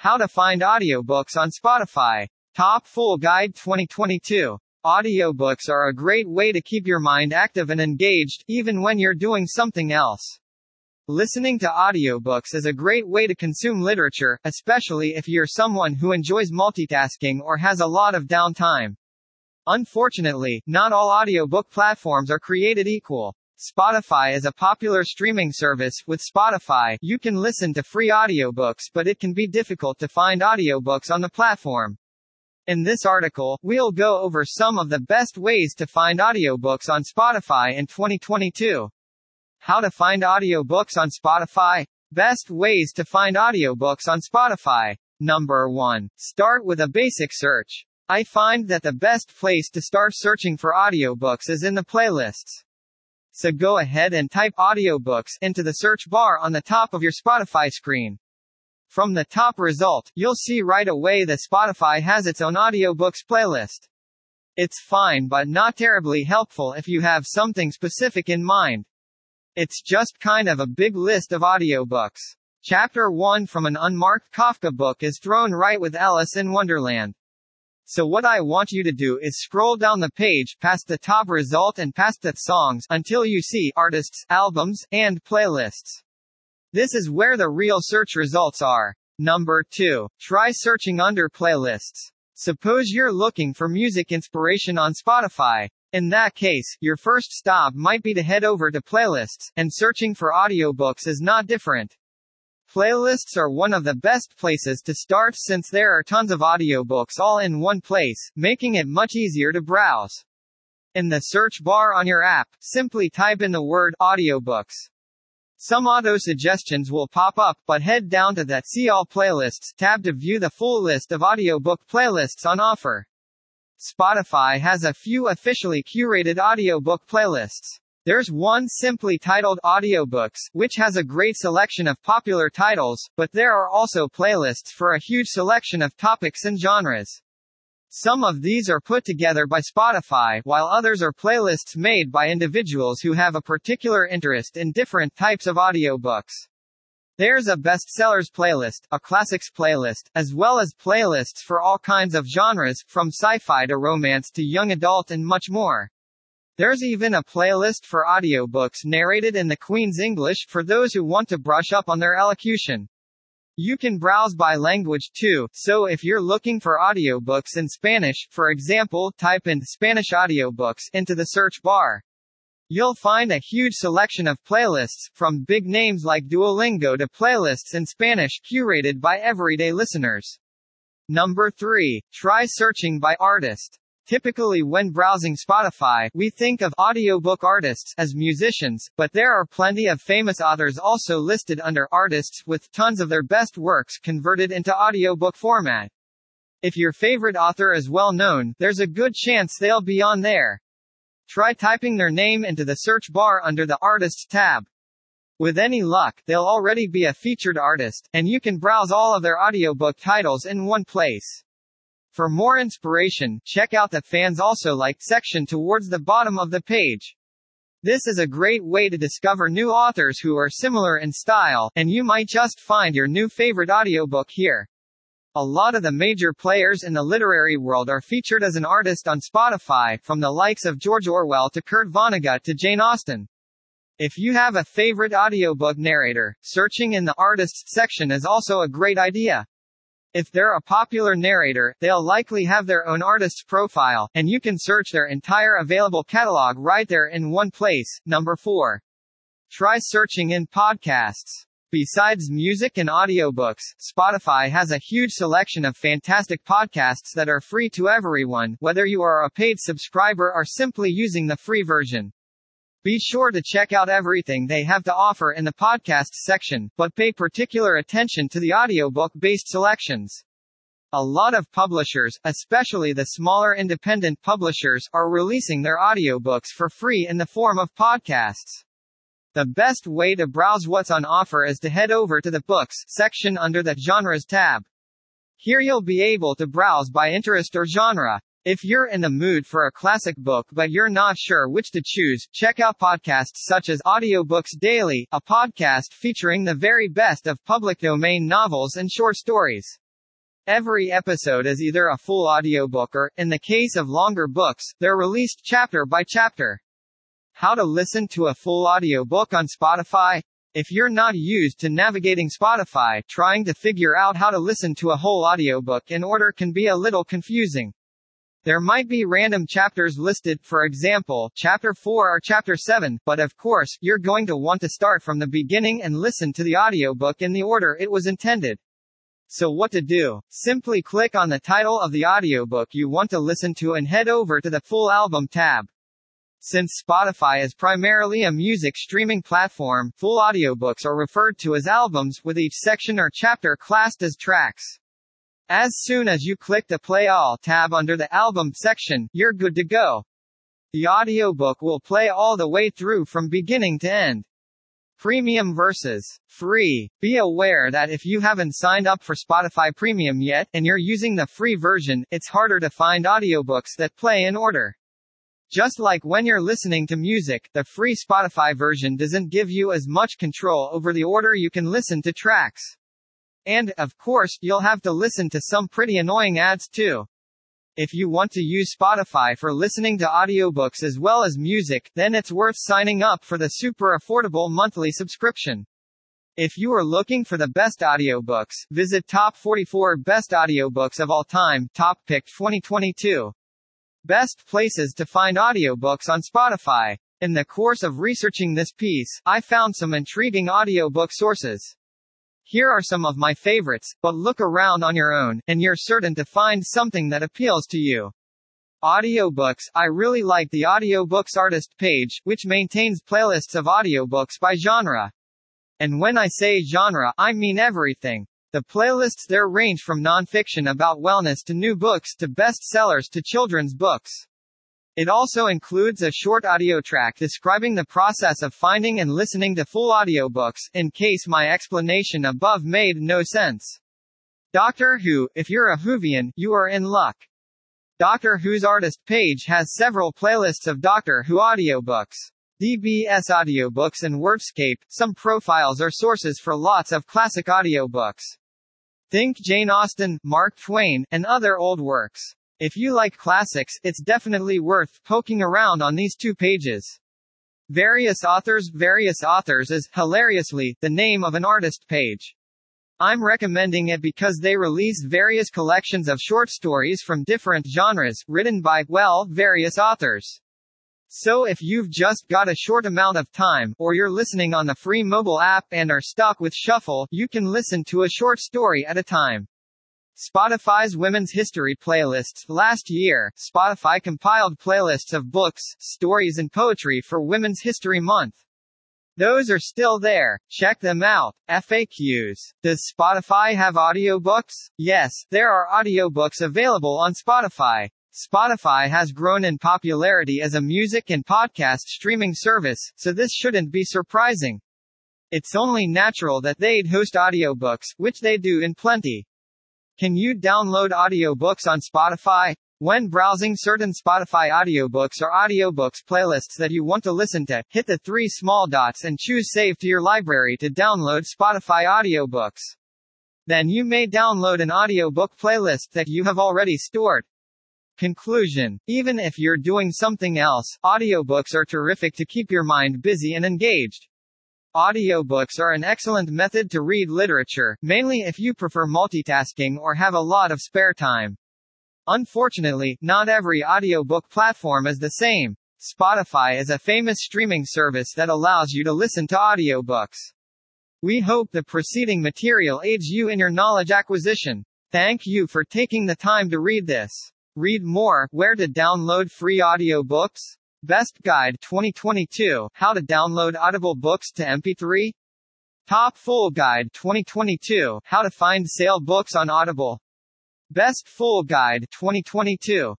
How to find audiobooks on Spotify. Top Full Guide 2022. Audiobooks are a great way to keep your mind active and engaged, even when you're doing something else. Listening to audiobooks is a great way to consume literature, especially if you're someone who enjoys multitasking or has a lot of downtime. Unfortunately, not all audiobook platforms are created equal. Spotify is a popular streaming service. With Spotify, you can listen to free audiobooks, but it can be difficult to find audiobooks on the platform. In this article, we'll go over some of the best ways to find audiobooks on Spotify in 2022. How to find audiobooks on Spotify? Best ways to find audiobooks on Spotify. Number 1. Start with a basic search. I find that the best place to start searching for audiobooks is in the playlists. So go ahead and type audiobooks into the search bar on the top of your Spotify screen. From the top result, you'll see right away that Spotify has its own audiobooks playlist. It's fine but not terribly helpful if you have something specific in mind. It's just kind of a big list of audiobooks. Chapter 1 from an unmarked Kafka book is thrown right with Alice in Wonderland. So what I want you to do is scroll down the page past the top result and past the songs until you see artists, albums, and playlists. This is where the real search results are. Number 2. Try searching under playlists. Suppose you're looking for music inspiration on Spotify. In that case, your first stop might be to head over to playlists, and searching for audiobooks is not different. Playlists are one of the best places to start since there are tons of audiobooks all in one place, making it much easier to browse. In the search bar on your app, simply type in the word audiobooks. Some auto suggestions will pop up, but head down to the See All Playlists tab to view the full list of audiobook playlists on offer. Spotify has a few officially curated audiobook playlists. There's one simply titled Audiobooks, which has a great selection of popular titles, but there are also playlists for a huge selection of topics and genres. Some of these are put together by Spotify, while others are playlists made by individuals who have a particular interest in different types of audiobooks. There's a bestsellers playlist, a classics playlist, as well as playlists for all kinds of genres, from sci-fi to romance to young adult and much more. There's even a playlist for audiobooks narrated in the Queen's English for those who want to brush up on their elocution. You can browse by language too, so if you're looking for audiobooks in Spanish, for example, type in Spanish audiobooks into the search bar. You'll find a huge selection of playlists, from big names like Duolingo to playlists in Spanish curated by everyday listeners. Number 3. Try searching by artist. Typically when browsing Spotify, we think of audiobook artists as musicians, but there are plenty of famous authors also listed under artists with tons of their best works converted into audiobook format. If your favorite author is well known, there's a good chance they'll be on there. Try typing their name into the search bar under the Artists tab. With any luck, they'll already be a featured artist, and you can browse all of their audiobook titles in one place. For more inspiration, check out the Fans Also Liked section towards the bottom of the page. This is a great way to discover new authors who are similar in style, and you might just find your new favorite audiobook here. A lot of the major players in the literary world are featured as an artist on Spotify, from the likes of George Orwell to Kurt Vonnegut to Jane Austen. If you have a favorite audiobook narrator, searching in the artists section is also a great idea. If they're a popular narrator, they'll likely have their own artist's profile, and you can search their entire available catalog right there in one place. Number 4. Try searching in podcasts. Besides music and audiobooks, Spotify has a huge selection of fantastic podcasts that are free to everyone, whether you are a paid subscriber or simply using the free version. Be sure to check out everything they have to offer in the podcast section, but pay particular attention to the audiobook based selections. A lot of publishers, especially the smaller independent publishers, are releasing their audiobooks for free in the form of podcasts. The best way to browse what's on offer is to head over to the Books section under the Genres tab. Here you'll be able to browse by interest or genre. If you're in the mood for a classic book but you're not sure which to choose, check out podcasts such as Audiobooks Daily, a podcast featuring the very best of public domain novels and short stories. Every episode is either a full audiobook or, in the case of longer books, they're released chapter by chapter. How to listen to a full audiobook on Spotify? If you're not used to navigating Spotify, trying to figure out how to listen to a whole audiobook in order can be a little confusing. There might be random chapters listed, for example, chapter 4 or chapter 7, but of course, you're going to want to start from the beginning and listen to the audiobook in the order it was intended. So what to do? Simply click on the title of the audiobook you want to listen to and head over to the full album tab. Since Spotify is primarily a music streaming platform, full audiobooks are referred to as albums, with each section or chapter classed as tracks. As soon as you click the Play All tab under the album section, you're good to go. The audiobook will play all the way through from beginning to end. Premium versus free. Be aware that if you haven't signed up for Spotify Premium yet, and you're using the free version, it's harder to find audiobooks that play in order. Just like when you're listening to music, the free Spotify version doesn't give you as much control over the order you can listen to tracks. And, of course, you'll have to listen to some pretty annoying ads too. If you want to use Spotify for listening to audiobooks as well as music, then it's worth signing up for the super affordable monthly subscription. If you are looking for the best audiobooks, visit Top 44 Best Audiobooks of All Time, Top Picked 2022. Best places to find audiobooks on Spotify. In the course of researching this piece, I found some intriguing audiobook sources. Here are some of my favorites, but look around on your own, and you're certain to find something that appeals to you. Audiobooks I really like the Audiobooks Artist page, which maintains playlists of audiobooks by genre. And when I say genre, I mean everything. The playlists there range from nonfiction about wellness to new books to bestsellers to children's books. It also includes a short audio track describing the process of finding and listening to full audiobooks, in case my explanation above made no sense. Doctor Who, if you're a Whovian, you are in luck. Doctor Who's artist page has several playlists of Doctor Who audiobooks. DBS audiobooks and Wordscape, some profiles are sources for lots of classic audiobooks. Think Jane Austen, Mark Twain, and other old works. If you like classics, it's definitely worth poking around on these two pages. Various authors Various authors is, hilariously, the name of an artist page. I'm recommending it because they release various collections of short stories from different genres, written by, well, various authors. So if you've just got a short amount of time, or you're listening on the free mobile app and are stuck with shuffle, you can listen to a short story at a time. Spotify's Women's History playlists. Last year, Spotify compiled playlists of books, stories and poetry for Women's History Month. Those are still there. Check them out. FAQs. Does Spotify have audiobooks? Yes, there are audiobooks available on Spotify. Spotify has grown in popularity as a music and podcast streaming service, so this shouldn't be surprising. It's only natural that they'd host audiobooks, which they do in plenty. Can you download audiobooks on Spotify? When browsing certain Spotify audiobooks or audiobooks playlists that you want to listen to, hit the three small dots and choose Save to your library to download Spotify audiobooks. Then you may download an audiobook playlist that you have already stored. Conclusion Even if you're doing something else, audiobooks are terrific to keep your mind busy and engaged. Audiobooks are an excellent method to read literature, mainly if you prefer multitasking or have a lot of spare time. Unfortunately, not every audiobook platform is the same. Spotify is a famous streaming service that allows you to listen to audiobooks. We hope the preceding material aids you in your knowledge acquisition. Thank you for taking the time to read this. Read more, where to download free audiobooks, Best Guide 2022 How to download Audible books to MP3 Top Full Guide 2022 How to find sale books on Audible. Best Full Guide 2022